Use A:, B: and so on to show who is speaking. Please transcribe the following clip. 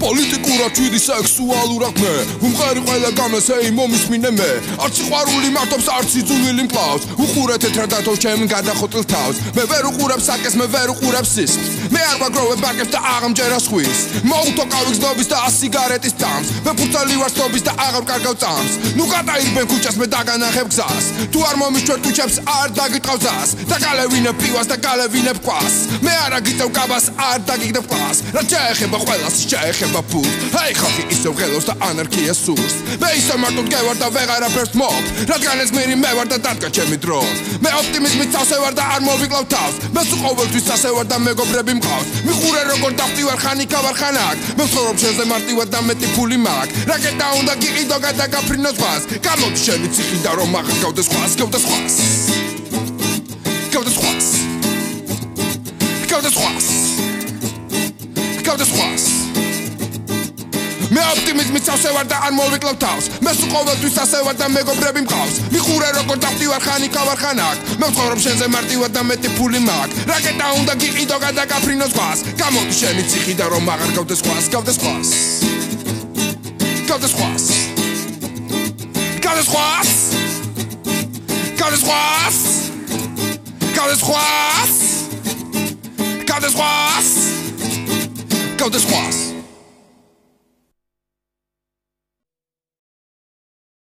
A: პოლიტიკურად ჩვიდი სექსუალურად მე. უმყარი ყველა გამეს ეი მომისმინე მე. არც ყვარული მარტობს არც იძულილი მკლავს. უყურეთ ეთრადათო ჩემ გადახოტილ თავს. მე ვერ უყურებ საკეს მე ვერ უყურებ სის მე არ ვაგროვებ ბაკებს და აღამჯერა სხვის. მოუთო კავიქს და სიგარეტის წამს მე ფურცალი ვარ სტობის და აღარ კარგავ წამს. ნუ გადაიღბენ ქუჩას მე დაგანახებ გზას. თუ არ მომიშვერ ქუჩებს არ დაგიტყავ ზას და გალევინებ პივას და გალევინებ ყვას მე არ აგიწევ კაბას არ დაგიგდებ ყვას რა შეეხება ყველას შეეხება ხება ფულ აი ხალხი ისევ ღელოს და ანარქია სურს. მე ისე მარტო დგევარ და ვეღარაფერს მობ. რადგან ეს მერი მე ვარ და დადგა ჩემი დრო მე ოპტიმიზმით წავსე ვარ და არ მოვიკლავ თავს. მე სულ ყოველთვის წავსე ვარ და მეგობრები მყავს. მიხურე როგორ დავტივარ ხანიკა ვარ ხანაკ. მე ვცხოვრობ შენზე მარტივად და მეტი ფული მაქვს. რაკეტა უნდა გიყიდო გადაგაფრინოს ხვას გამოდი შენი ციხი და რომ აღგავდეს ხვას გავდეს ხვას გავდეს ხვას გავდეს ხვას გავდეს ხვას მე ოპტიმიზმით წავსე ვარ და არ მოვიკლავ თავს. მე სულ ყოველთვის ასე ვარ და მეგობრები მყავს. მიხურე როგორ დავტივარ ხანიკა ვარ ხანაკ. მე ვცხოვრობ შენზე მარტივად და მეტი ფული მაქვს. რაკეტა უნდა გიყიდო გადაგაფრინოს ყვას გამოდი შენი ციხი და რომ აღარ გავდეს ყვას გავდეს ყვას გავდეს ყვას გავდეს ყვას გავდეს ყვას გავდეს ყვას go this far.